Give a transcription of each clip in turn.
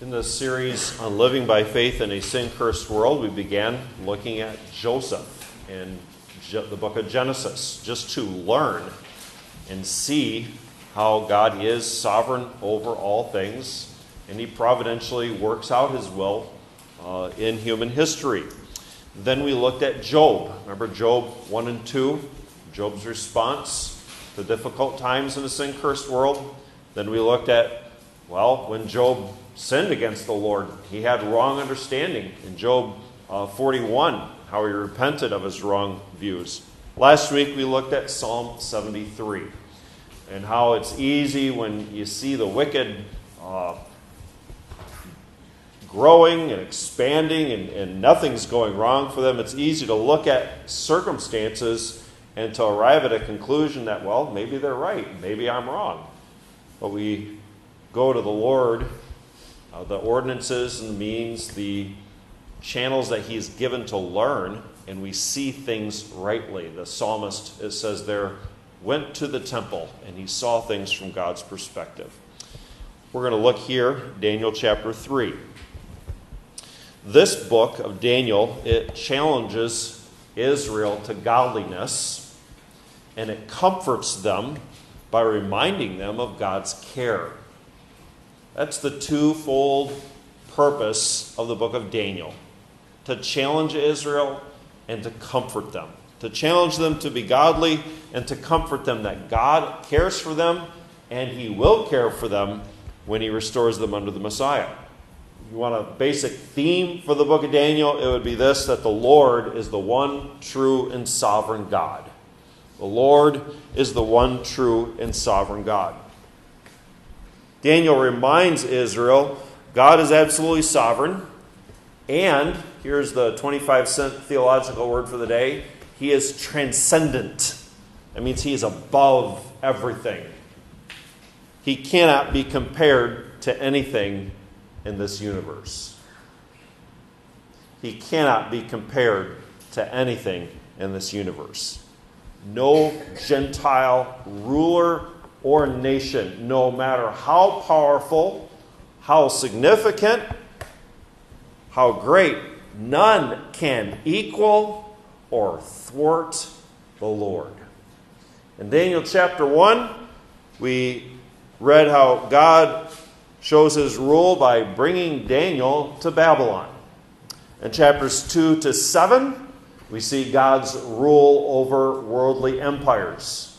In this series on living by faith in a sin cursed world, we began looking at Joseph in the book of Genesis, just to learn and see how God is sovereign over all things and he providentially works out his will uh, in human history. Then we looked at Job. Remember Job 1 and 2? Job's response to difficult times in a sin cursed world. Then we looked at, well, when Job sinned against the Lord, he had wrong understanding. In Job uh, 41, how he repented of his wrong views. Last week we looked at Psalm 73 and how it's easy when you see the wicked uh, growing and expanding and, and nothing's going wrong for them. It's easy to look at circumstances and to arrive at a conclusion that, well, maybe they're right, maybe I'm wrong. But we go to the Lord, uh, the ordinances and means, the channels that He's given to learn, and we see things rightly. The psalmist, it says there, went to the temple and he saw things from God's perspective. We're going to look here, Daniel chapter 3. This book of Daniel, it challenges Israel to godliness and it comforts them by reminding them of God's care. That's the twofold purpose of the book of Daniel to challenge Israel and to comfort them to challenge them to be godly, and to comfort them that God cares for them and He will care for them when He restores them under the Messiah. If you want a basic theme for the book of Daniel, it would be this that the Lord is the one true and sovereign God. The Lord is the one true and sovereign God. Daniel reminds Israel God is absolutely sovereign, and here's the 25 cent theological word for the day he is transcendent. That means he is above everything. He cannot be compared to anything in this universe. He cannot be compared to anything in this universe. No Gentile ruler or nation, no matter how powerful, how significant, how great, none can equal or thwart the Lord. In Daniel chapter 1, we read how God shows his rule by bringing Daniel to Babylon. In chapters 2 to 7, we see God's rule over worldly empires.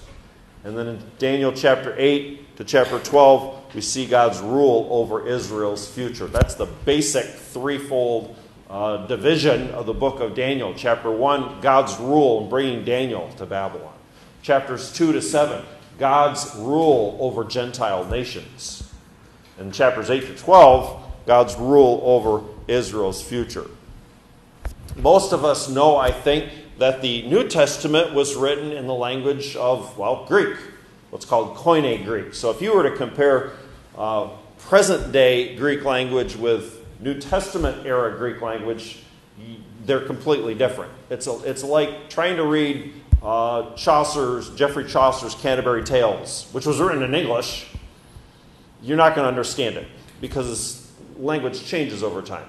And then in Daniel chapter 8 to chapter 12, we see God's rule over Israel's future. That's the basic threefold uh, division of the book of Daniel. Chapter 1, God's rule in bringing Daniel to Babylon. Chapters 2 to 7, God's rule over Gentile nations. And chapters 8 to 12, God's rule over Israel's future. Most of us know, I think, that the New Testament was written in the language of, well, Greek, what's called Koine Greek. So if you were to compare uh, present day Greek language with New Testament era Greek language, they're completely different. It's, a, it's like trying to read uh, Chaucer's, Geoffrey Chaucer's Canterbury Tales, which was written in English. You're not going to understand it because language changes over time.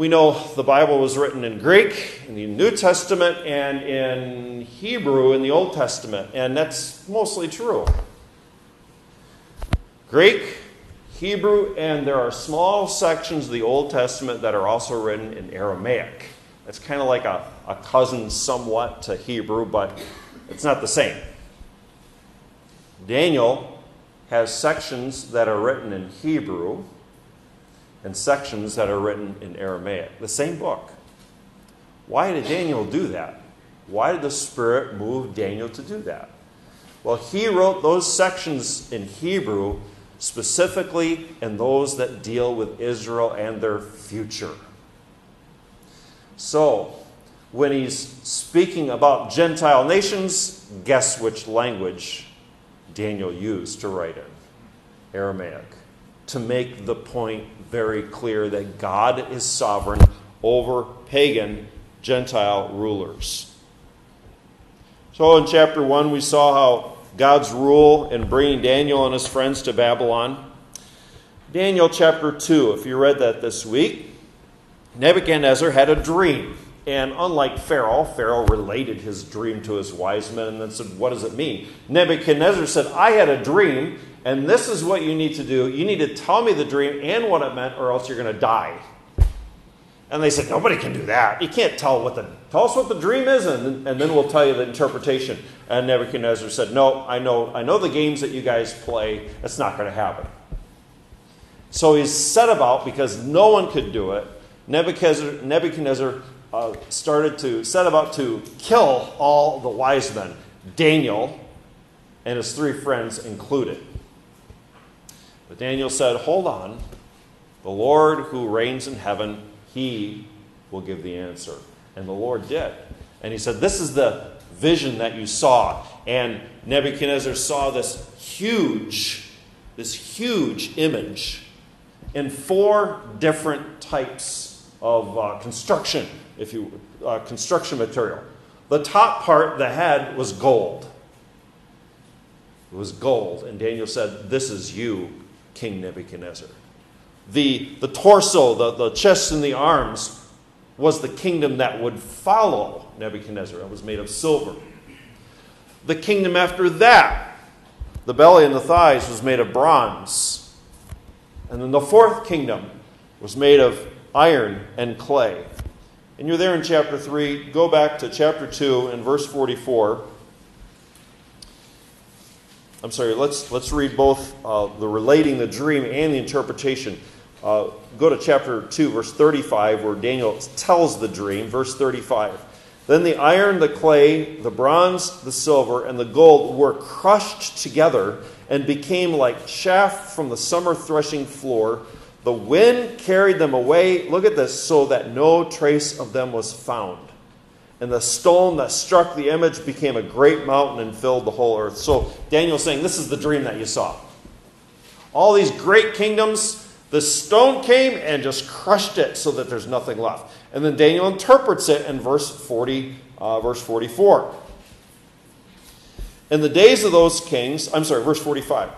We know the Bible was written in Greek in the New Testament and in Hebrew in the Old Testament, and that's mostly true. Greek, Hebrew, and there are small sections of the Old Testament that are also written in Aramaic. It's kind of like a, a cousin somewhat to Hebrew, but it's not the same. Daniel has sections that are written in Hebrew and sections that are written in Aramaic. The same book. Why did Daniel do that? Why did the Spirit move Daniel to do that? Well, he wrote those sections in Hebrew specifically in those that deal with Israel and their future. So, when he's speaking about Gentile nations, guess which language Daniel used to write in? Aramaic. To make the point very clear that God is sovereign over pagan Gentile rulers. So in chapter 1, we saw how God's rule in bringing Daniel and his friends to Babylon. Daniel chapter 2, if you read that this week, Nebuchadnezzar had a dream. And unlike Pharaoh, Pharaoh related his dream to his wise men and then said, What does it mean? Nebuchadnezzar said, I had a dream, and this is what you need to do. You need to tell me the dream and what it meant, or else you're going to die. And they said, Nobody can do that. You can't tell what the tell us what the dream is, and, and then we'll tell you the interpretation. And Nebuchadnezzar said, No, I know, I know the games that you guys play. It's not going to happen. So he's set about because no one could do it. Nebuchadnezzar, Nebuchadnezzar uh, started to set about to kill all the wise men, Daniel and his three friends included. But Daniel said, Hold on. The Lord who reigns in heaven, he will give the answer. And the Lord did. And he said, This is the vision that you saw. And Nebuchadnezzar saw this huge, this huge image in four different types of uh, construction, if you uh, construction material. The top part, the head, was gold. It was gold, and Daniel said, "This is you, King Nebuchadnezzar." The the torso, the, the chest, and the arms was the kingdom that would follow Nebuchadnezzar. It was made of silver. The kingdom after that, the belly and the thighs, was made of bronze. And then the fourth kingdom was made of iron and clay. And you're there in chapter 3. Go back to chapter 2 and verse 44. I'm sorry, let's, let's read both uh, the relating the dream and the interpretation. Uh, go to chapter 2, verse 35, where Daniel tells the dream. Verse 35. Then the iron, the clay, the bronze, the silver, and the gold were crushed together and became like chaff from the summer threshing floor. The wind carried them away, look at this, so that no trace of them was found. And the stone that struck the image became a great mountain and filled the whole earth. So Daniel's saying, This is the dream that you saw. All these great kingdoms, the stone came and just crushed it so that there's nothing left. And then Daniel interprets it in verse 40, uh, verse 44. In the days of those kings, I'm sorry, verse 45.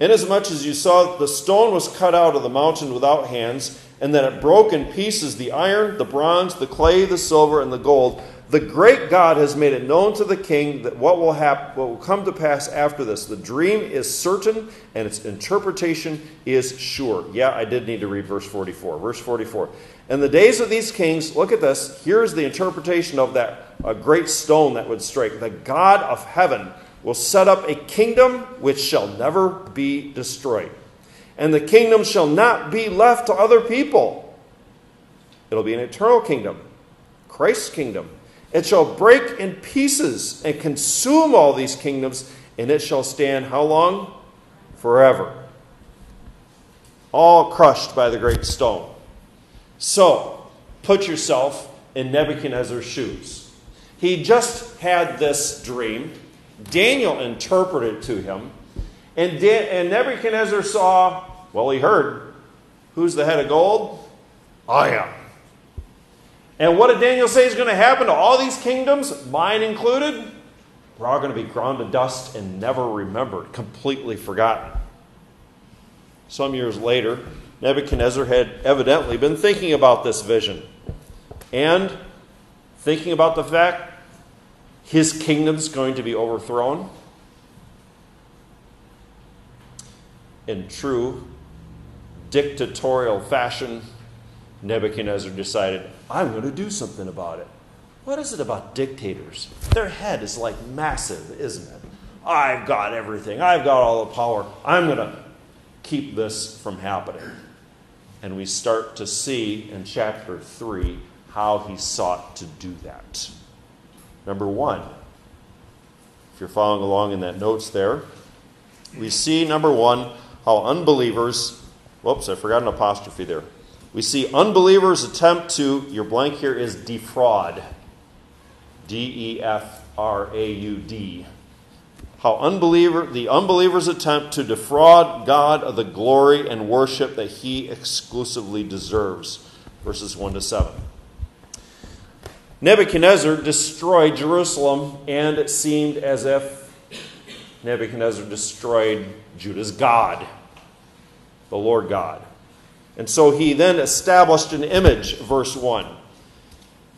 Inasmuch as you saw the stone was cut out of the mountain without hands, and that it broke in pieces the iron, the bronze, the clay, the silver, and the gold, the great God has made it known to the king that what will happen, what will come to pass after this. The dream is certain, and its interpretation is sure. Yeah, I did need to read verse 44. Verse 44. In the days of these kings, look at this. Here's the interpretation of that a great stone that would strike. The God of heaven will set up a kingdom which shall never be destroyed. And the kingdom shall not be left to other people. It'll be an eternal kingdom, Christ's kingdom. It shall break in pieces and consume all these kingdoms, and it shall stand how long? Forever. All crushed by the great stone. So, put yourself in Nebuchadnezzar's shoes. He just had this dream. Daniel interpreted to him. And, and Nebuchadnezzar saw, well, he heard, who's the head of gold? I am. And what did Daniel say is going to happen to all these kingdoms, mine included? We're all going to be ground to dust and never remembered, completely forgotten. Some years later, Nebuchadnezzar had evidently been thinking about this vision and thinking about the fact his kingdom's going to be overthrown. In true dictatorial fashion, Nebuchadnezzar decided, I'm going to do something about it. What is it about dictators? Their head is like massive, isn't it? I've got everything. I've got all the power. I'm going to keep this from happening. And we start to see in chapter 3 how he sought to do that. Number one, if you're following along in that notes there, we see, number one, how unbelievers, whoops, I forgot an apostrophe there. We see unbelievers attempt to, your blank here is defraud. D E F R A U D how unbeliever, the unbelievers attempt to defraud God of the glory and worship that he exclusively deserves. Verses 1 to 7. Nebuchadnezzar destroyed Jerusalem, and it seemed as if Nebuchadnezzar destroyed Judah's God, the Lord God. And so he then established an image, verse 1.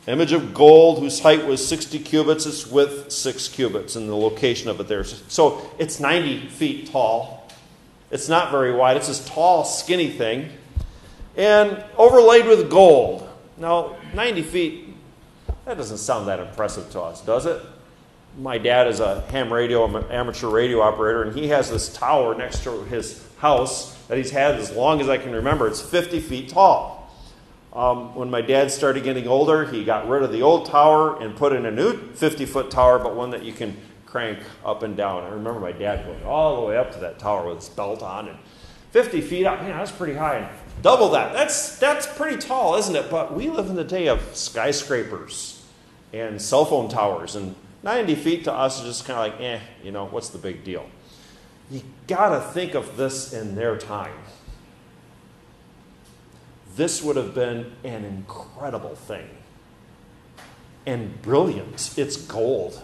Image of gold whose height was 60 cubits, its width 6 cubits, and the location of it there. So it's 90 feet tall. It's not very wide. It's this tall, skinny thing. And overlaid with gold. Now, 90 feet, that doesn't sound that impressive to us, does it? My dad is a ham radio, amateur radio operator, and he has this tower next to his house that he's had as long as I can remember. It's 50 feet tall. Um, when my dad started getting older, he got rid of the old tower and put in a new 50 foot tower, but one that you can crank up and down. I remember my dad going all the way up to that tower with his belt on and 50 feet up. Man, that's pretty high. And double that. That's, that's pretty tall, isn't it? But we live in the day of skyscrapers and cell phone towers, and 90 feet to us is just kind of like, eh, you know, what's the big deal? You got to think of this in their time this would have been an incredible thing. And brilliant. It's gold.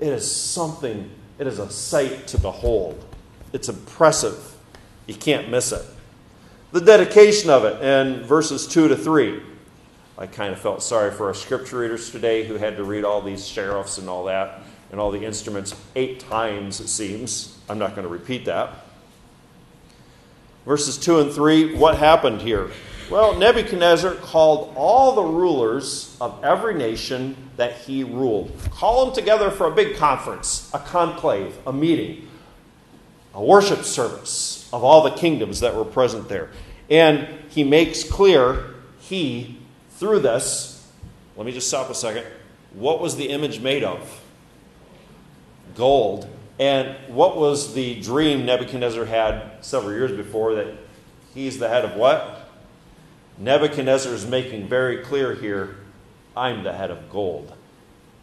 It is something, it is a sight to behold. It's impressive. You can't miss it. The dedication of it in verses 2 to 3. I kind of felt sorry for our scripture readers today who had to read all these sheriffs and all that and all the instruments eight times, it seems. I'm not going to repeat that. Verses 2 and 3, what happened here? Well, Nebuchadnezzar called all the rulers of every nation that he ruled. Call them together for a big conference, a conclave, a meeting, a worship service of all the kingdoms that were present there. And he makes clear, he, through this, let me just stop a second. What was the image made of? Gold. And what was the dream Nebuchadnezzar had several years before that he's the head of what? Nebuchadnezzar is making very clear here I'm the head of gold.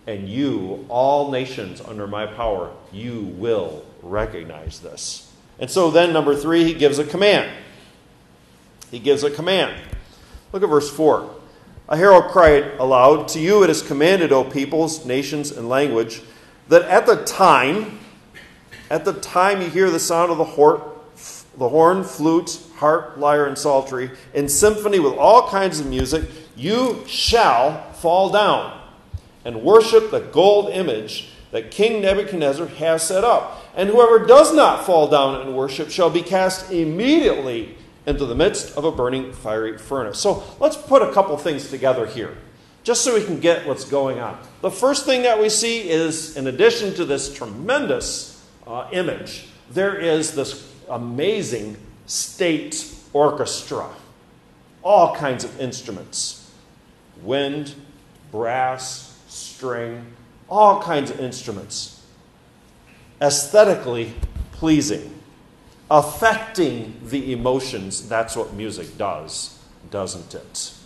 And you, all nations under my power, you will recognize this. And so then, number three, he gives a command. He gives a command. Look at verse 4. A herald cried aloud, To you it is commanded, O peoples, nations, and language, that at the time, at the time you hear the sound of the horn, the horn, flute, harp, lyre, and psaltery, in symphony with all kinds of music, you shall fall down and worship the gold image that King Nebuchadnezzar has set up. And whoever does not fall down and worship shall be cast immediately into the midst of a burning fiery furnace. So let's put a couple things together here, just so we can get what's going on. The first thing that we see is, in addition to this tremendous uh, image, there is this amazing state orchestra, all kinds of instruments wind, brass, string, all kinds of instruments. Aesthetically pleasing, affecting the emotions. That's what music does, doesn't it?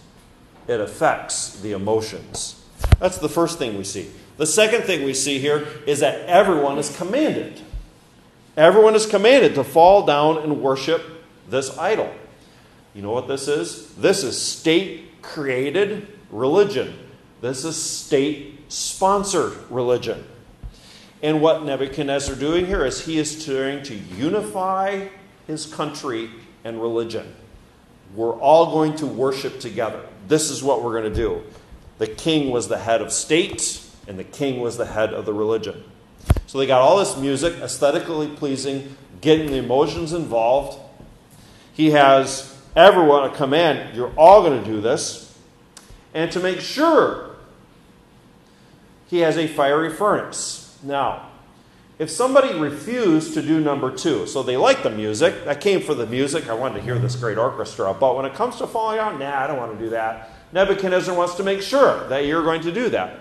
It affects the emotions. That's the first thing we see. The second thing we see here is that everyone is commanded Everyone is commanded to fall down and worship this idol. You know what this is? This is state created religion. This is state sponsored religion. And what Nebuchadnezzar doing here is he is trying to unify his country and religion. We're all going to worship together. This is what we're going to do. The king was the head of state, and the king was the head of the religion. So they got all this music, aesthetically pleasing, getting the emotions involved. He has everyone a command you're all going to do this. And to make sure, he has a fiery furnace. Now, if somebody refused to do number two, so they like the music, I came for the music, I wanted to hear this great orchestra, but when it comes to falling out, nah, I don't want to do that. Nebuchadnezzar wants to make sure that you're going to do that.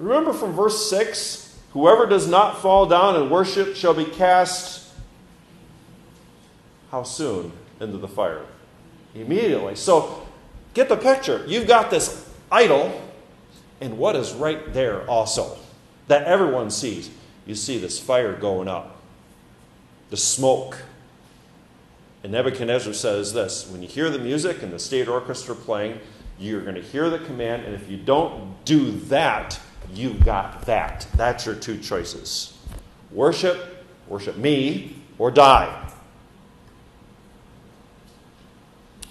Remember from verse 6 Whoever does not fall down and worship shall be cast, how soon? Into the fire. Immediately. So get the picture. You've got this idol, and what is right there also that everyone sees? You see this fire going up, the smoke. And Nebuchadnezzar says this when you hear the music and the state orchestra playing, you're going to hear the command, and if you don't do that, you got that. That's your two choices. Worship, worship me, or die.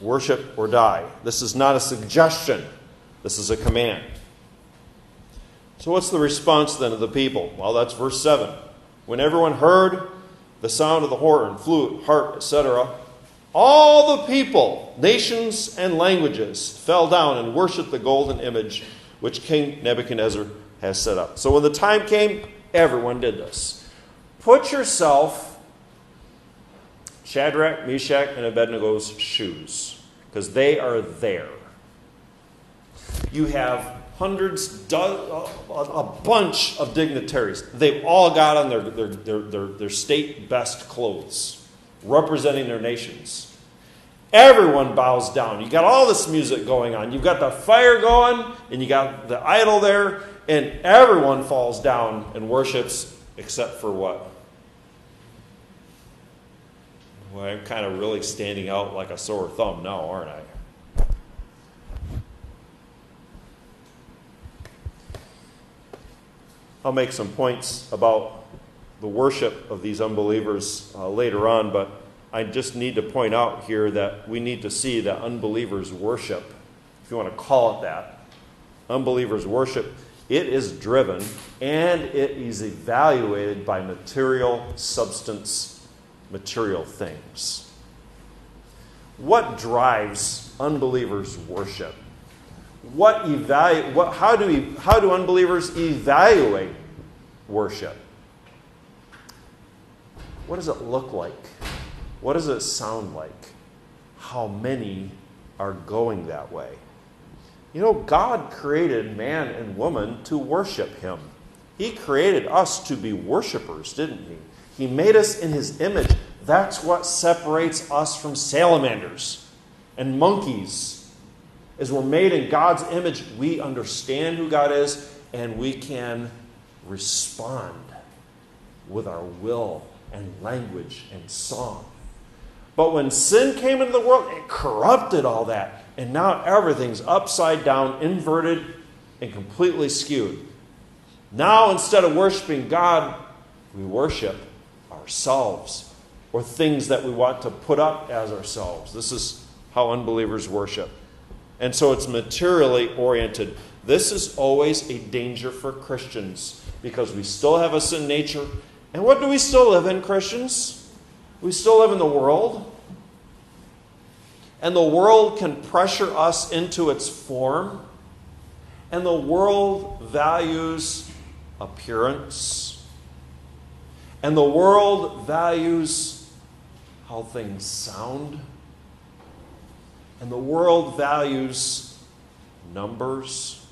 Worship or die. This is not a suggestion, this is a command. So, what's the response then of the people? Well, that's verse 7. When everyone heard the sound of the horn, flute, harp, etc., all the people, nations, and languages fell down and worshiped the golden image which King Nebuchadnezzar has set up. So, when the time came, everyone did this. Put yourself Shadrach, Meshach, and Abednego's shoes, because they are there. You have hundreds, a bunch of dignitaries. They've all got on their, their, their, their, their state best clothes, representing their nations. Everyone bows down. You got all this music going on. You've got the fire going, and you got the idol there, and everyone falls down and worships, except for what? Well, I'm kind of really standing out like a sore thumb now, aren't I? I'll make some points about the worship of these unbelievers uh, later on, but I just need to point out here that we need to see that unbelievers' worship, if you want to call it that, unbelievers' worship, it is driven and it is evaluated by material substance material things. What drives unbelievers' worship? What evalu- what, how, do we, how do unbelievers evaluate worship? What does it look like? What does it sound like? How many are going that way? You know, God created man and woman to worship Him. He created us to be worshipers, didn't He? He made us in His image. That's what separates us from salamanders and monkeys. As we're made in God's image, we understand who God is and we can respond with our will and language and song. But when sin came into the world, it corrupted all that. And now everything's upside down, inverted, and completely skewed. Now, instead of worshiping God, we worship ourselves or things that we want to put up as ourselves. This is how unbelievers worship. And so it's materially oriented. This is always a danger for Christians because we still have a sin nature. And what do we still live in, Christians? We still live in the world. And the world can pressure us into its form. And the world values appearance and the world values how things sound. And the world values numbers.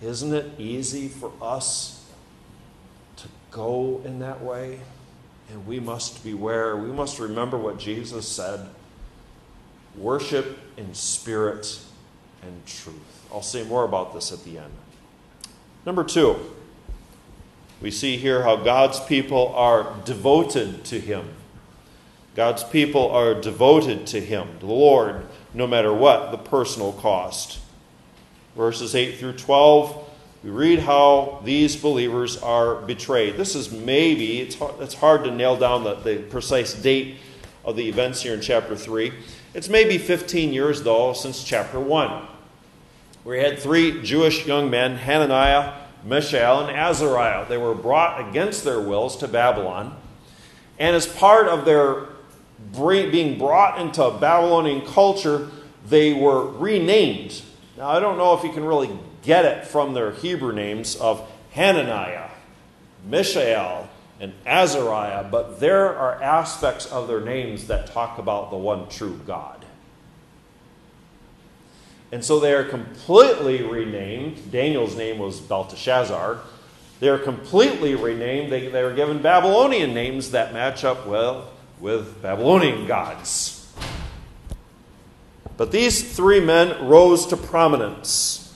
Isn't it easy for us to go in that way? And we must beware. We must remember what Jesus said worship in spirit and truth. I'll say more about this at the end. Number two. We see here how God's people are devoted to Him. God's people are devoted to Him, the Lord, no matter what the personal cost. Verses 8 through 12, we read how these believers are betrayed. This is maybe, it's hard, it's hard to nail down the, the precise date of the events here in chapter 3. It's maybe 15 years, though, since chapter 1. We had three Jewish young men, Hananiah, Mishael, and Azariah. They were brought against their wills to Babylon. And as part of their being brought into Babylonian culture, they were renamed. Now, I don't know if you can really get it from their Hebrew names of Hananiah, Mishael, and Azariah, but there are aspects of their names that talk about the one true God. And so they are completely renamed. Daniel's name was Belteshazzar. They are completely renamed. They, they were given Babylonian names that match up well with Babylonian gods. But these three men rose to prominence.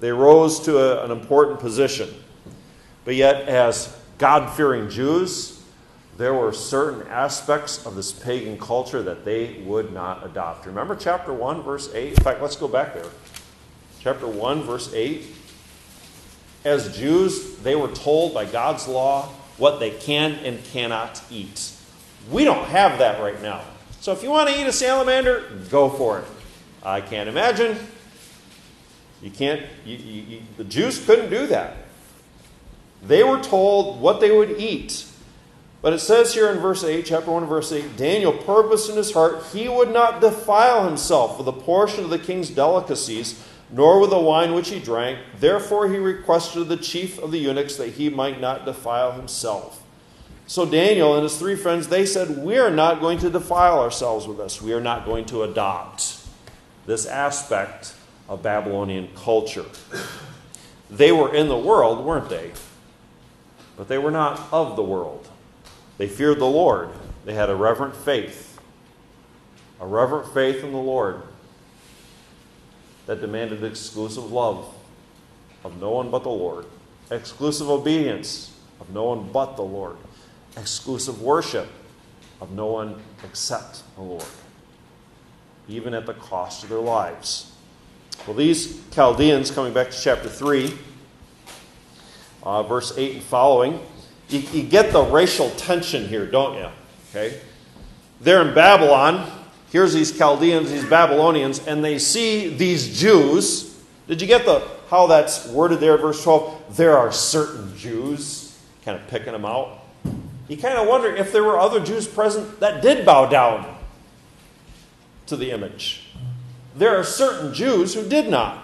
They rose to a, an important position. But yet, as God fearing Jews, there were certain aspects of this pagan culture that they would not adopt. Remember chapter 1, verse 8? In fact, let's go back there. Chapter 1, verse 8. As Jews, they were told by God's law what they can and cannot eat. We don't have that right now. So if you want to eat a salamander, go for it. I can't imagine. You can't, you, you, you, the Jews couldn't do that. They were told what they would eat. But it says here in verse 8, chapter 1, verse 8, Daniel purposed in his heart he would not defile himself with a portion of the king's delicacies, nor with the wine which he drank. Therefore he requested the chief of the eunuchs that he might not defile himself. So Daniel and his three friends, they said, We are not going to defile ourselves with this. We are not going to adopt this aspect of Babylonian culture. They were in the world, weren't they? But they were not of the world. They feared the Lord. They had a reverent faith. A reverent faith in the Lord that demanded exclusive love of no one but the Lord, exclusive obedience of no one but the Lord, exclusive worship of no one except the Lord, even at the cost of their lives. Well, these Chaldeans, coming back to chapter 3, uh, verse 8 and following, you, you get the racial tension here, don't you? Okay? They're in Babylon. Here's these Chaldeans, these Babylonians, and they see these Jews. Did you get the how that's worded there, verse 12? There are certain Jews, kind of picking them out. You kind of wonder if there were other Jews present that did bow down to the image. There are certain Jews who did not.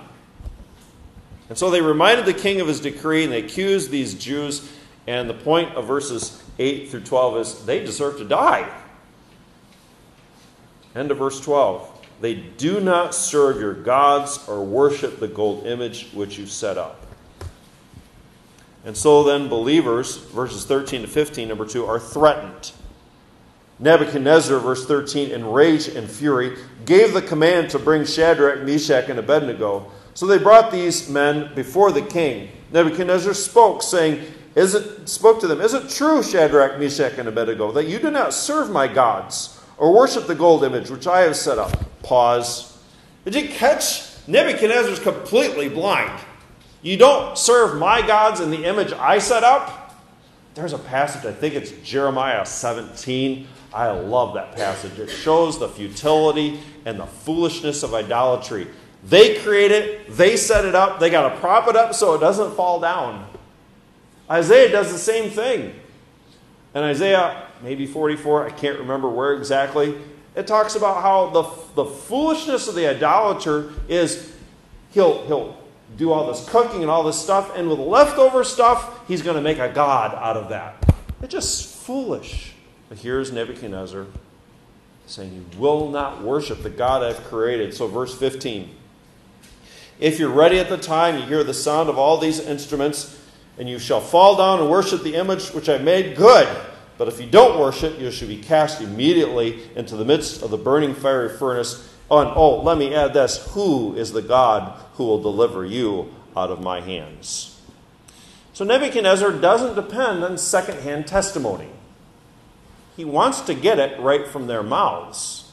And so they reminded the king of his decree and they accused these Jews and the point of verses 8 through 12 is they deserve to die. End of verse 12. They do not serve your gods or worship the gold image which you set up. And so then, believers, verses 13 to 15, number 2, are threatened. Nebuchadnezzar, verse 13, in rage and fury, gave the command to bring Shadrach, Meshach, and Abednego. So they brought these men before the king. Nebuchadnezzar spoke, saying, is it, spoke to them, Is it true, Shadrach, Meshach, and Abednego, that you do not serve my gods or worship the gold image which I have set up? Pause. Did you catch? Nebuchadnezzar's completely blind. You don't serve my gods in the image I set up? There's a passage, I think it's Jeremiah 17. I love that passage. It shows the futility and the foolishness of idolatry. They create it, they set it up, they got to prop it up so it doesn't fall down. Isaiah does the same thing. And Isaiah, maybe 44, I can't remember where exactly, it talks about how the, the foolishness of the idolater is he'll, he'll do all this cooking and all this stuff, and with leftover stuff, he's going to make a god out of that. It's just foolish. But here's Nebuchadnezzar saying, You will not worship the God I've created. So, verse 15. If you're ready at the time, you hear the sound of all these instruments, and you shall fall down and worship the image which I made good. But if you don't worship, you shall be cast immediately into the midst of the burning fiery furnace. Oh, and, oh, let me add this Who is the God who will deliver you out of my hands? So Nebuchadnezzar doesn't depend on secondhand testimony. He wants to get it right from their mouths.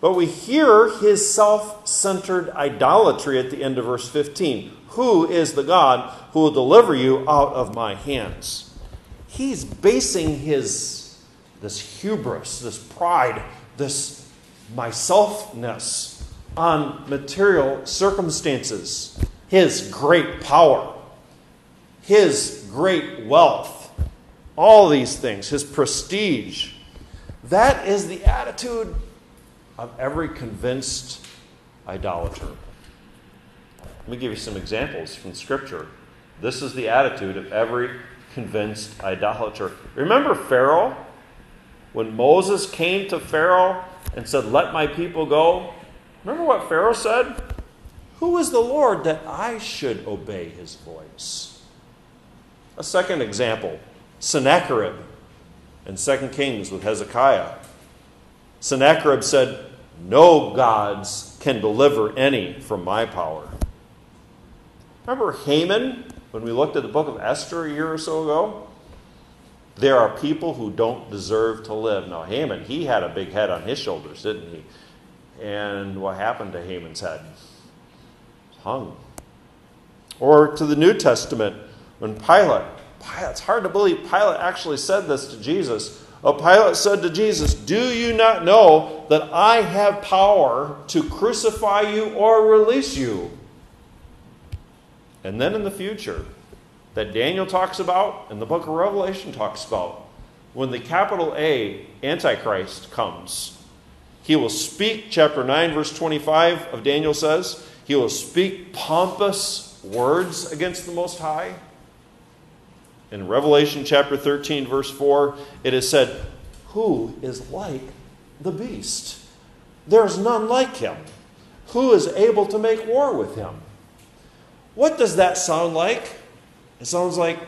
But we hear his self centered idolatry at the end of verse 15. Who is the God who will deliver you out of my hands? He's basing his this hubris, this pride, this myselfness on material circumstances, his great power, his great wealth, all these things, his prestige. That is the attitude of every convinced idolater. Let me give you some examples from Scripture. This is the attitude of every convinced idolater. Remember Pharaoh? When Moses came to Pharaoh and said, Let my people go, remember what Pharaoh said? Who is the Lord that I should obey his voice? A second example Sennacherib in 2 Kings with Hezekiah. Sennacherib said, No gods can deliver any from my power. Remember Haman when we looked at the book of Esther a year or so ago? There are people who don't deserve to live. Now, Haman, he had a big head on his shoulders, didn't he? And what happened to Haman's head? Hung. Or to the New Testament, when Pilate Pilate, It's hard to believe Pilate actually said this to Jesus. Oh, Pilate said to Jesus, Do you not know that I have power to crucify you or release you? And then in the future, that Daniel talks about and the book of Revelation talks about, when the capital A Antichrist comes, he will speak, chapter 9, verse 25 of Daniel says, he will speak pompous words against the Most High. In Revelation chapter 13, verse 4, it is said, Who is like the beast? There is none like him. Who is able to make war with him? What does that sound like? It sounds like,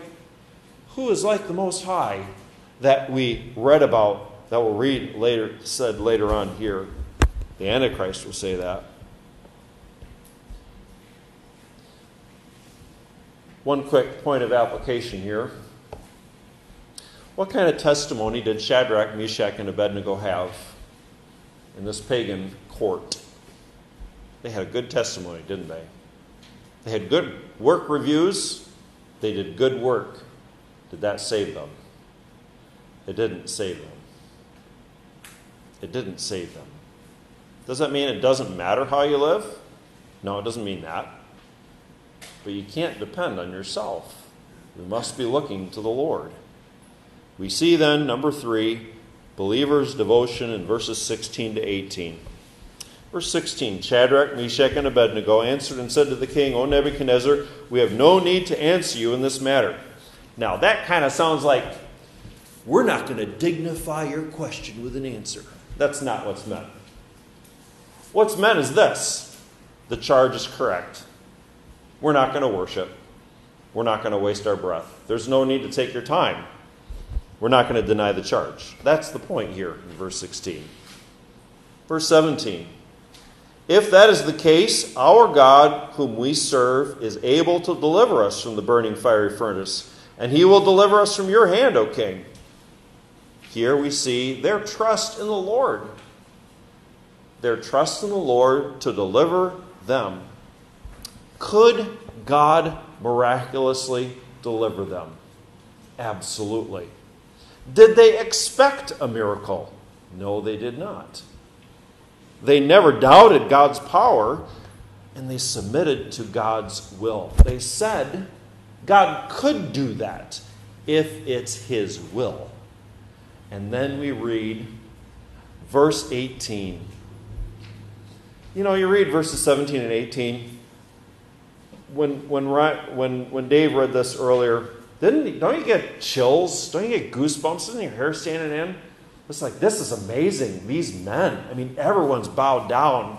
Who is like the Most High that we read about, that we'll read later, said later on here. The Antichrist will say that. One quick point of application here. What kind of testimony did Shadrach, Meshach, and Abednego have in this pagan court? They had a good testimony, didn't they? They had good work reviews. They did good work. Did that save them? It didn't save them. It didn't save them. Does that mean it doesn't matter how you live? No, it doesn't mean that. But you can't depend on yourself. We must be looking to the Lord. We see then, number three, believers' devotion in verses 16 to 18. Verse 16 Shadrach, Meshach, and Abednego answered and said to the king, O Nebuchadnezzar, we have no need to answer you in this matter. Now, that kind of sounds like we're not going to dignify your question with an answer. That's not what's meant. What's meant is this the charge is correct. We're not going to worship. We're not going to waste our breath. There's no need to take your time. We're not going to deny the charge. That's the point here in verse 16. Verse 17. If that is the case, our God, whom we serve, is able to deliver us from the burning fiery furnace, and he will deliver us from your hand, O king. Here we see their trust in the Lord. Their trust in the Lord to deliver them could God miraculously deliver them? Absolutely. Did they expect a miracle? No, they did not. They never doubted God's power and they submitted to God's will. They said God could do that if it's His will. And then we read verse 18. You know, you read verses 17 and 18 when when when when Dave read this earlier, didn't don't you get chills? Don't you get goosebumps? Isn't your hair standing in? It's like this is amazing. These men. I mean, everyone's bowed down.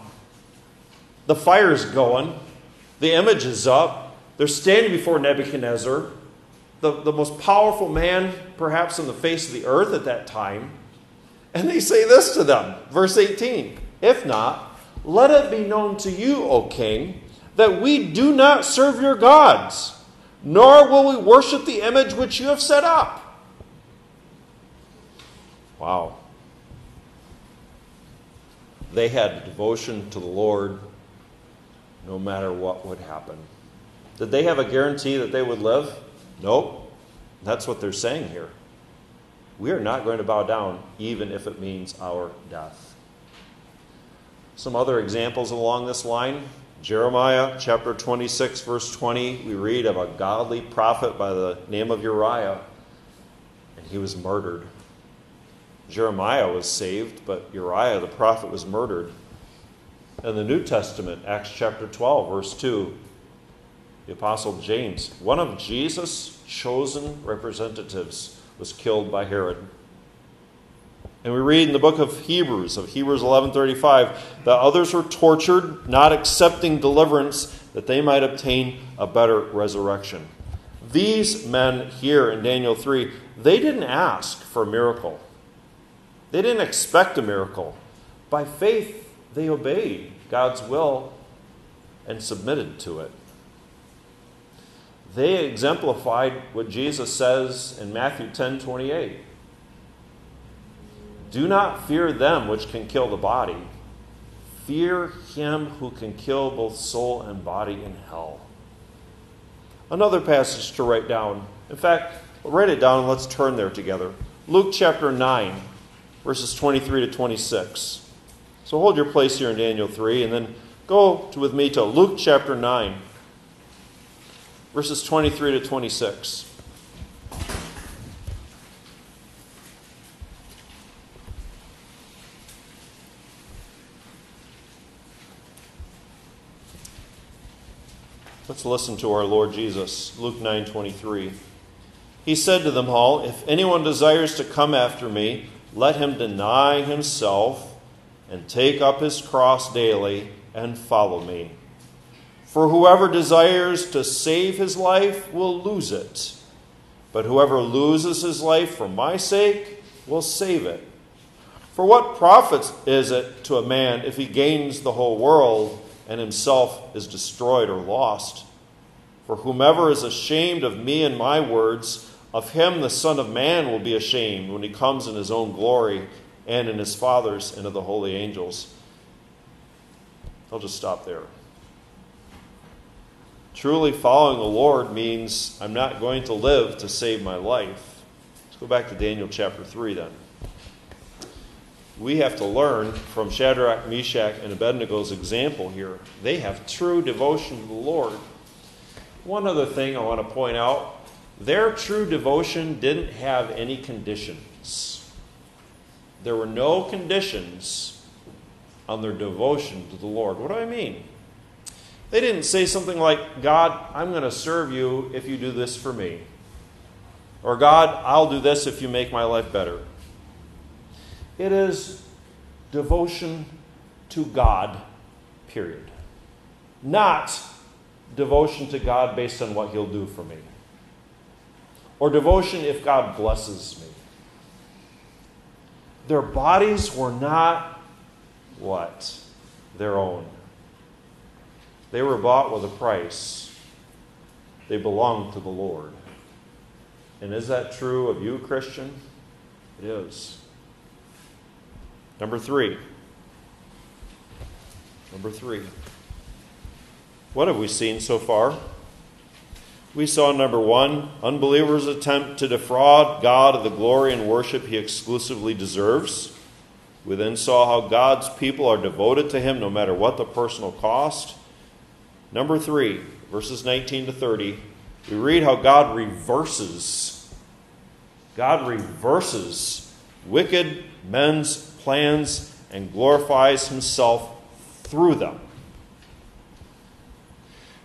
The fire's going. The image is up. They're standing before Nebuchadnezzar, the, the most powerful man perhaps on the face of the earth at that time. And they say this to them, verse 18 If not, let it be known to you, O king, that we do not serve your gods, nor will we worship the image which you have set up. Wow. They had devotion to the Lord no matter what would happen. Did they have a guarantee that they would live? Nope. That's what they're saying here. We are not going to bow down, even if it means our death. Some other examples along this line Jeremiah chapter 26, verse 20, we read of a godly prophet by the name of Uriah, and he was murdered. Jeremiah was saved, but Uriah the prophet was murdered. In the New Testament, Acts chapter 12, verse 2, the Apostle James, one of Jesus' chosen representatives, was killed by Herod. And we read in the book of Hebrews, of Hebrews 11:35, that others were tortured, not accepting deliverance, that they might obtain a better resurrection. These men here in Daniel 3, they didn't ask for a miracle. They didn't expect a miracle. By faith, they obeyed God's will and submitted to it. They exemplified what Jesus says in Matthew 10 28. Do not fear them which can kill the body. Fear him who can kill both soul and body in hell. Another passage to write down In fact, write it down and let's turn there together. Luke chapter 9, verses 23 to 26. So hold your place here in Daniel 3 and then go to, with me to Luke chapter 9, verses 23 to 26. Let's listen to our Lord Jesus, Luke 9:23. He said to them all, "If anyone desires to come after me, let him deny himself and take up his cross daily and follow me. For whoever desires to save his life will lose it, but whoever loses his life for my sake will save it. For what profit is it to a man if he gains the whole world and himself is destroyed or lost? For whomever is ashamed of me and my words, of him the Son of Man will be ashamed when he comes in his own glory and in his Father's and of the holy angels. I'll just stop there. Truly following the Lord means I'm not going to live to save my life. Let's go back to Daniel chapter 3 then. We have to learn from Shadrach, Meshach, and Abednego's example here. They have true devotion to the Lord. One other thing I want to point out their true devotion didn't have any conditions. There were no conditions on their devotion to the Lord. What do I mean? They didn't say something like, God, I'm going to serve you if you do this for me. Or, God, I'll do this if you make my life better. It is devotion to God, period. Not devotion to God based on what He'll do for me. Or devotion if God blesses me. Their bodies were not what? Their own. They were bought with a price. They belong to the Lord. And is that true of you, Christian? It is. Number three. Number three. What have we seen so far? We saw number one, unbelievers attempt to defraud God of the glory and worship he exclusively deserves. We then saw how God's people are devoted to him no matter what the personal cost. Number three, verses 19 to 30, we read how God reverses. God reverses wicked men's plans and glorifies himself through them.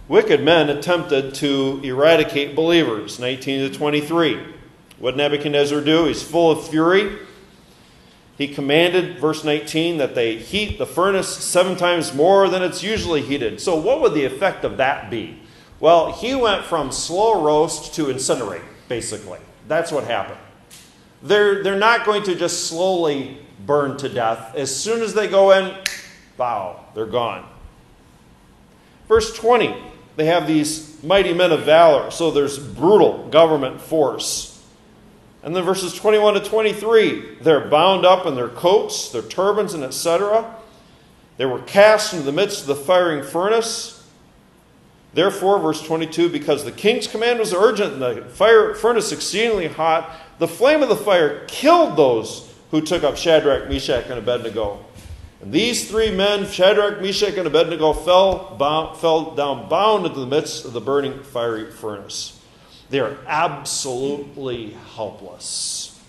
Wicked men attempted to eradicate believers, 19 to 23. What Nebuchadnezzar do? He's full of fury. He commanded, verse 19, that they heat the furnace seven times more than it's usually heated. So, what would the effect of that be? Well, he went from slow roast to incinerate, basically. That's what happened. They're, they're not going to just slowly burn to death. As soon as they go in, bow, they're gone. Verse 20, they have these mighty men of valor. So there's brutal government force. And then verses 21 to 23, they're bound up in their coats, their turbans, and etc. They were cast into the midst of the firing furnace. Therefore, verse 22, because the king's command was urgent and the fire furnace exceedingly hot, the flame of the fire killed those who took up Shadrach, Meshach, and Abednego. And these three men, Shadrach, Meshach, and Abednego, fell, bound, fell down bound into the midst of the burning fiery furnace. They are absolutely helpless.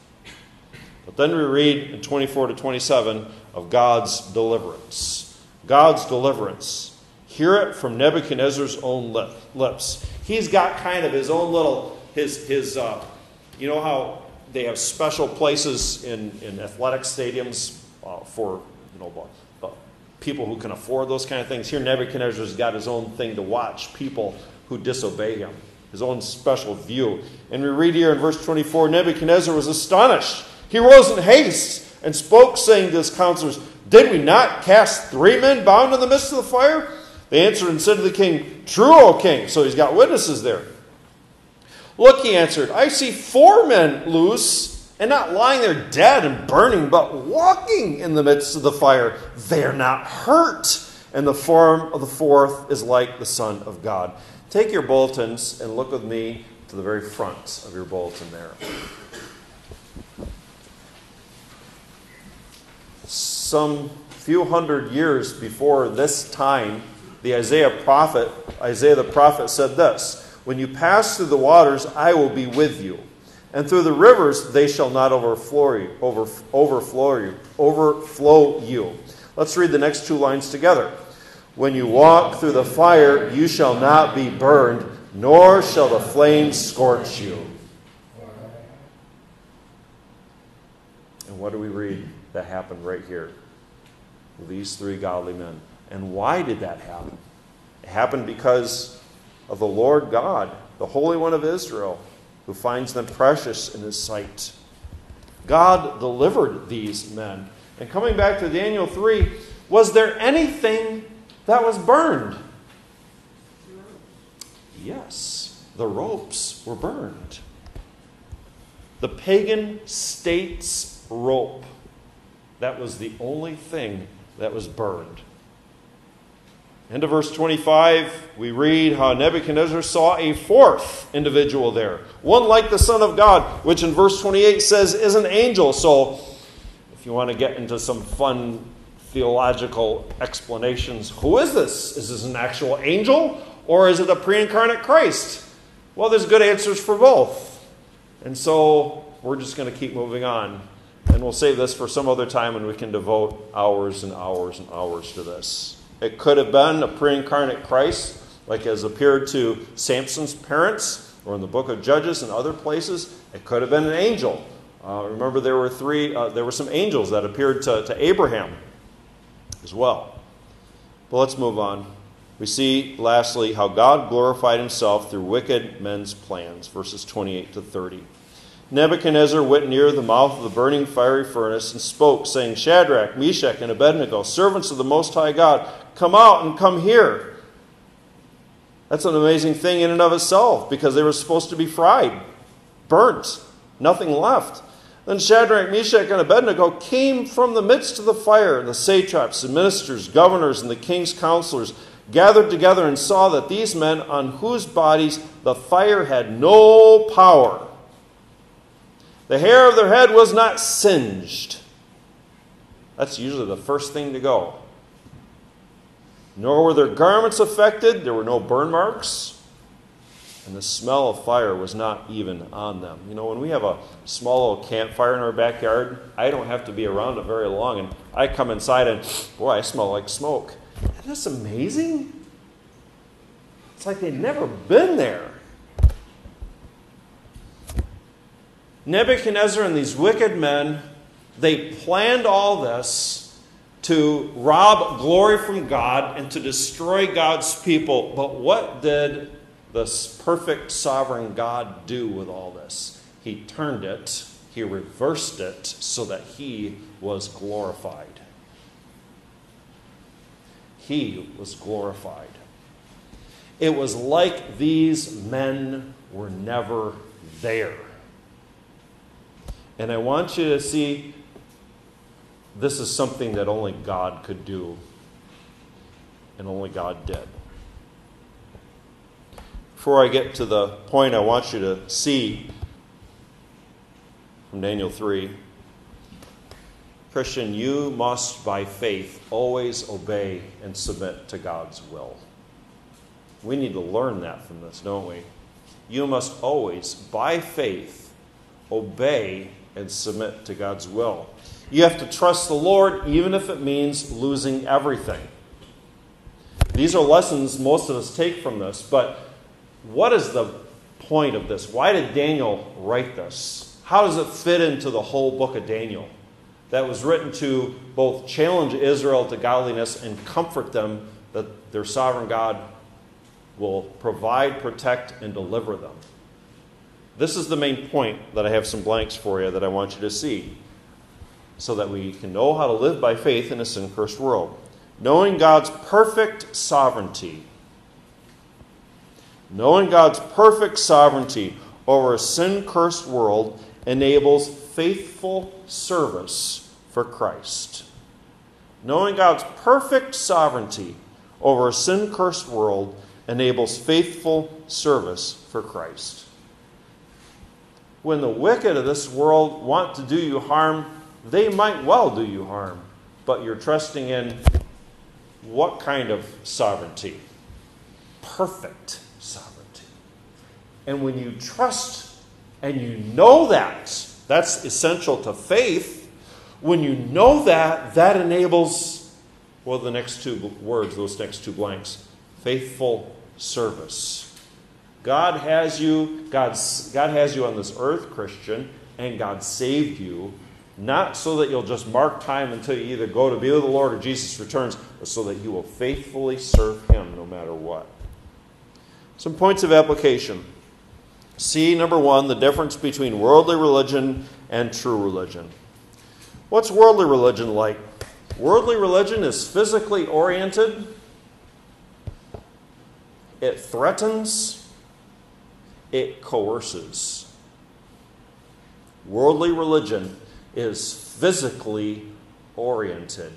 But then we read in 24 to 27 of God's deliverance. God's deliverance. Hear it from Nebuchadnezzar's own lip, lips. He's got kind of his own little, his, his uh, you know how they have special places in, in athletic stadiums uh, for, know, uh, people who can afford those kind of things. Here, Nebuchadnezzar's got his own thing to watch people who disobey him his own special view. And we read here in verse 24 Nebuchadnezzar was astonished. He rose in haste and spoke, saying to his counselors, Did we not cast three men bound in the midst of the fire? They answered and said to the king, True, O king. So he's got witnesses there. Look, he answered, I see four men loose and not lying there dead and burning, but walking in the midst of the fire. They are not hurt. And the form of the fourth is like the Son of God. Take your bulletins and look with me to the very front of your bulletin there. Some few hundred years before this time, the Isaiah prophet, Isaiah the prophet said this When you pass through the waters, I will be with you. And through the rivers, they shall not overflow you, over, overflow you, overflow you. Let's read the next two lines together. When you walk through the fire, you shall not be burned, nor shall the flames scorch you. And what do we read that happened right here? These three godly men. And why did that happen? It happened because of the Lord God, the Holy One of Israel, who finds them precious in his sight. God delivered these men. And coming back to Daniel 3, was there anything that was burned? Yes, the ropes were burned. The pagan state's rope. That was the only thing that was burned. Into verse 25, we read how Nebuchadnezzar saw a fourth individual there, one like the Son of God, which in verse 28 says is an angel. So, if you want to get into some fun theological explanations, who is this? Is this an actual angel or is it a pre incarnate Christ? Well, there's good answers for both. And so, we're just going to keep moving on. And we'll save this for some other time when we can devote hours and hours and hours to this. It could have been a pre incarnate Christ, like has appeared to Samson's parents, or in the book of Judges and other places. It could have been an angel. Uh, remember, there were three, uh, there were some angels that appeared to, to Abraham as well. But let's move on. We see, lastly, how God glorified himself through wicked men's plans, verses 28 to 30. Nebuchadnezzar went near the mouth of the burning fiery furnace and spoke, saying, Shadrach, Meshach, and Abednego, servants of the Most High God, come out and come here. That's an amazing thing in and of itself because they were supposed to be fried, burnt, nothing left. Then Shadrach, Meshach, and Abednego came from the midst of the fire, the satraps, the ministers, governors, and the king's counselors gathered together and saw that these men, on whose bodies the fire had no power, the hair of their head was not singed. That's usually the first thing to go. Nor were their garments affected, there were no burn marks, and the smell of fire was not even on them. You know, when we have a small little campfire in our backyard, I don't have to be around it very long, and I come inside and, boy, I smell like smoke. Isn't this amazing? It's like they'd never been there. Nebuchadnezzar and these wicked men, they planned all this to rob glory from God and to destroy God's people. But what did this perfect sovereign God do with all this? He turned it, he reversed it so that he was glorified. He was glorified. It was like these men were never there. And I want you to see this is something that only God could do, and only God did. Before I get to the point, I want you to see from Daniel 3 Christian, you must, by faith, always obey and submit to God's will. We need to learn that from this, don't we? You must always, by faith, obey and submit to God's will. You have to trust the Lord, even if it means losing everything. These are lessons most of us take from this, but what is the point of this? Why did Daniel write this? How does it fit into the whole book of Daniel? That was written to both challenge Israel to godliness and comfort them that their sovereign God will provide, protect, and deliver them. This is the main point that I have some blanks for you that I want you to see so that we can know how to live by faith in a sin cursed world. Knowing God's perfect sovereignty. Knowing God's perfect sovereignty over a sin cursed world enables faithful service for Christ. Knowing God's perfect sovereignty over a sin cursed world enables faithful service for Christ. When the wicked of this world want to do you harm, they might well do you harm. But you're trusting in what kind of sovereignty? Perfect sovereignty. And when you trust and you know that, that's essential to faith. When you know that, that enables, well, the next two words, those next two blanks faithful service. God has you, God's, God has you on this earth, Christian, and God saved you, not so that you'll just mark time until you either go to be with the Lord or Jesus returns, but so that you will faithfully serve Him no matter what. Some points of application. See, number one, the difference between worldly religion and true religion. What's worldly religion like? Worldly religion is physically oriented, it threatens, it coerces. Worldly religion is physically oriented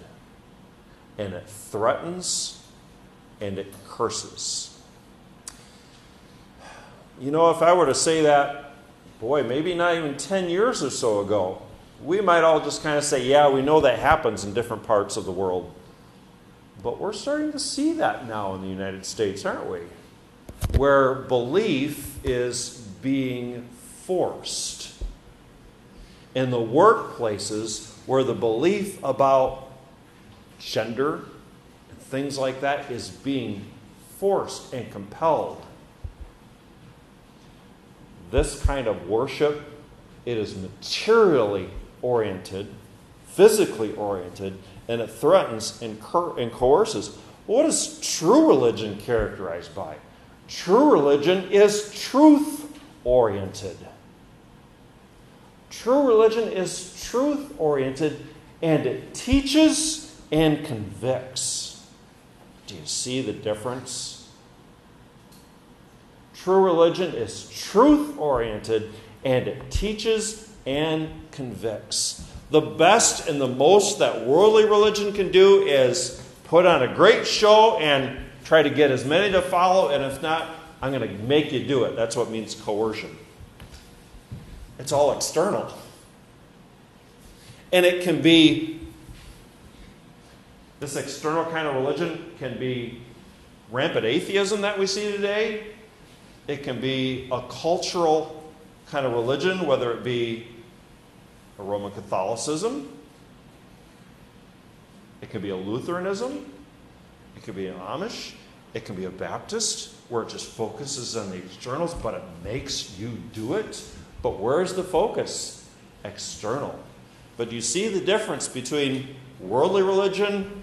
and it threatens and it curses. You know, if I were to say that, boy, maybe not even 10 years or so ago, we might all just kind of say, yeah, we know that happens in different parts of the world. But we're starting to see that now in the United States, aren't we? Where belief is being forced. In the workplaces where the belief about gender and things like that is being forced and compelled this kind of worship, it is materially oriented, physically oriented, and it threatens and, and coerces. What is true religion characterized by? True religion is truth oriented. True religion is truth oriented and it teaches and convicts. Do you see the difference? True religion is truth oriented and it teaches and convicts. The best and the most that worldly religion can do is put on a great show and try to get as many to follow, and if not, I'm going to make you do it. That's what means coercion. It's all external. And it can be, this external kind of religion can be rampant atheism that we see today. It can be a cultural kind of religion, whether it be a Roman Catholicism, it could be a Lutheranism, it could be an Amish, it can be a Baptist, where it just focuses on the externals, but it makes you do it. But where is the focus? External. But you see the difference between worldly religion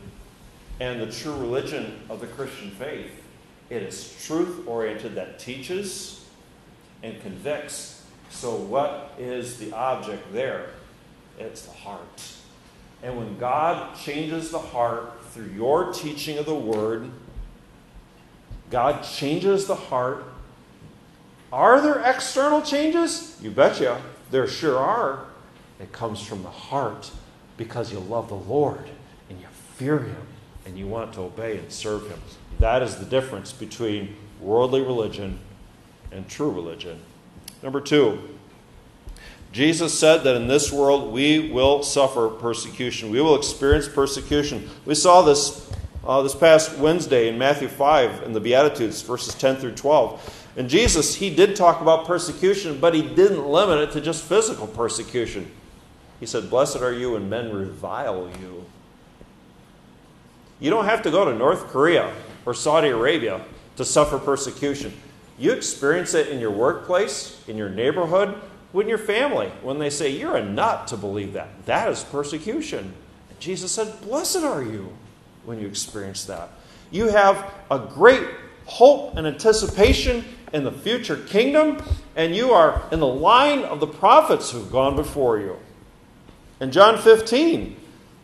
and the true religion of the Christian faith. It is truth oriented that teaches and convicts. So, what is the object there? It's the heart. And when God changes the heart through your teaching of the Word, God changes the heart. Are there external changes? You betcha. There sure are. It comes from the heart because you love the Lord and you fear Him and you want to obey and serve Him. That is the difference between worldly religion and true religion. Number two, Jesus said that in this world we will suffer persecution. We will experience persecution. We saw this uh, this past Wednesday in Matthew 5 in the Beatitudes, verses 10 through 12. And Jesus, he did talk about persecution, but he didn't limit it to just physical persecution. He said, Blessed are you when men revile you. You don't have to go to North Korea or Saudi Arabia to suffer persecution. You experience it in your workplace, in your neighborhood, with your family, when they say, You're a nut to believe that. That is persecution. And Jesus said, Blessed are you when you experience that. You have a great hope and anticipation in the future kingdom, and you are in the line of the prophets who've gone before you. In John 15,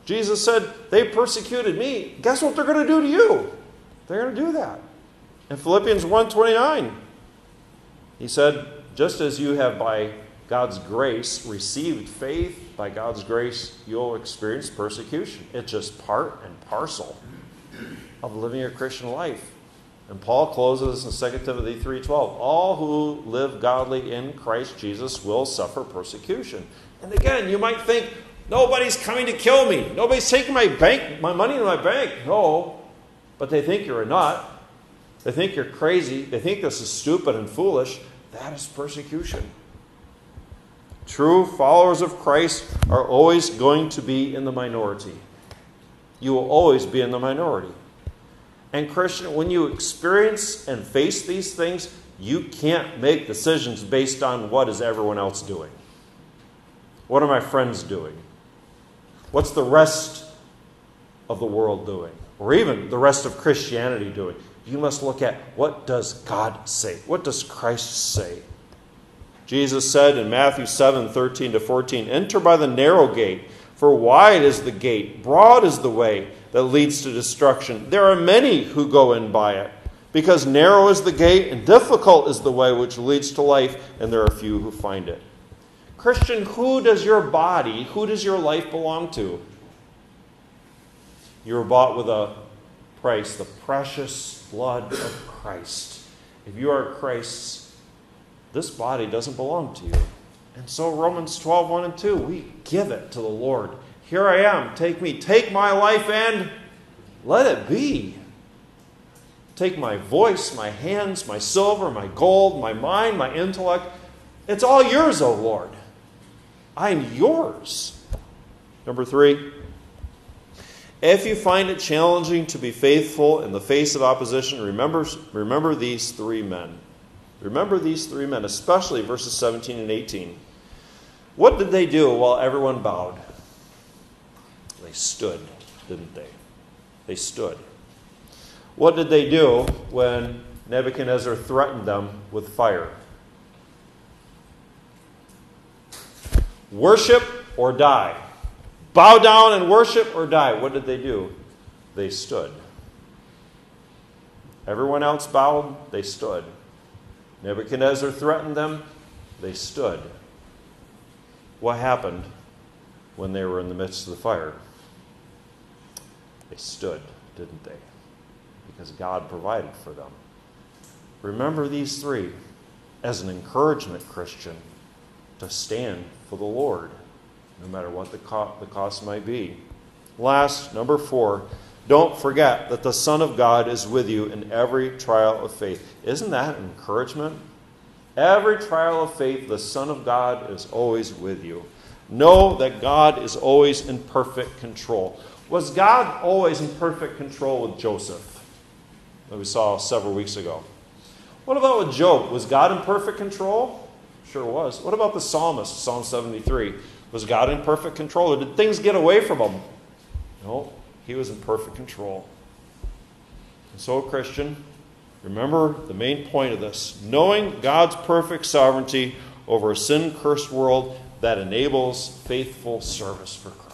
Jesus said, They persecuted me. Guess what they're going to do to you? They're going to do that. In Philippians 1:29, he said, just as you have by God's grace received faith, by God's grace you'll experience persecution. It's just part and parcel of living a Christian life. And Paul closes in 2 Timothy 3:12, all who live godly in Christ Jesus will suffer persecution. And again, you might think, nobody's coming to kill me. Nobody's taking my bank, my money in my bank. No. But they think you're a nut. They think you're crazy. They think this is stupid and foolish. That is persecution. True followers of Christ are always going to be in the minority. You will always be in the minority. And, Christian, when you experience and face these things, you can't make decisions based on what is everyone else doing. What are my friends doing? What's the rest of the world doing? Or even the rest of Christianity doing? You must look at what does God say? What does Christ say? Jesus said in Matthew 7 13 to 14, Enter by the narrow gate, for wide is the gate, broad is the way that leads to destruction. There are many who go in by it, because narrow is the gate and difficult is the way which leads to life, and there are few who find it. Christian, who does your body, who does your life belong to? You were bought with a price, the precious blood of Christ. If you are Christ's this body doesn't belong to you. And so, Romans 12, 1 and 2, we give it to the Lord. Here I am. Take me. Take my life and let it be. Take my voice, my hands, my silver, my gold, my mind, my intellect. It's all yours, O Lord. I'm yours. Number three, if you find it challenging to be faithful in the face of opposition, remember, remember these three men. Remember these three men, especially verses 17 and 18. What did they do while everyone bowed? They stood, didn't they? They stood. What did they do when Nebuchadnezzar threatened them with fire? Worship or die. Bow down and worship or die. What did they do? They stood. Everyone else bowed, they stood. Nebuchadnezzar threatened them, they stood. What happened when they were in the midst of the fire? They stood, didn't they? Because God provided for them. Remember these three as an encouragement, Christian, to stand for the Lord, no matter what the, co- the cost might be. Last, number four, don't forget that the Son of God is with you in every trial of faith. Isn't that encouragement? Every trial of faith, the Son of God is always with you. Know that God is always in perfect control. Was God always in perfect control with Joseph? That we saw several weeks ago. What about with Job? Was God in perfect control? Sure was. What about the psalmist, Psalm 73? Was God in perfect control, or did things get away from him? No. He was in perfect control. And so, Christian, remember the main point of this knowing God's perfect sovereignty over a sin cursed world that enables faithful service for Christ.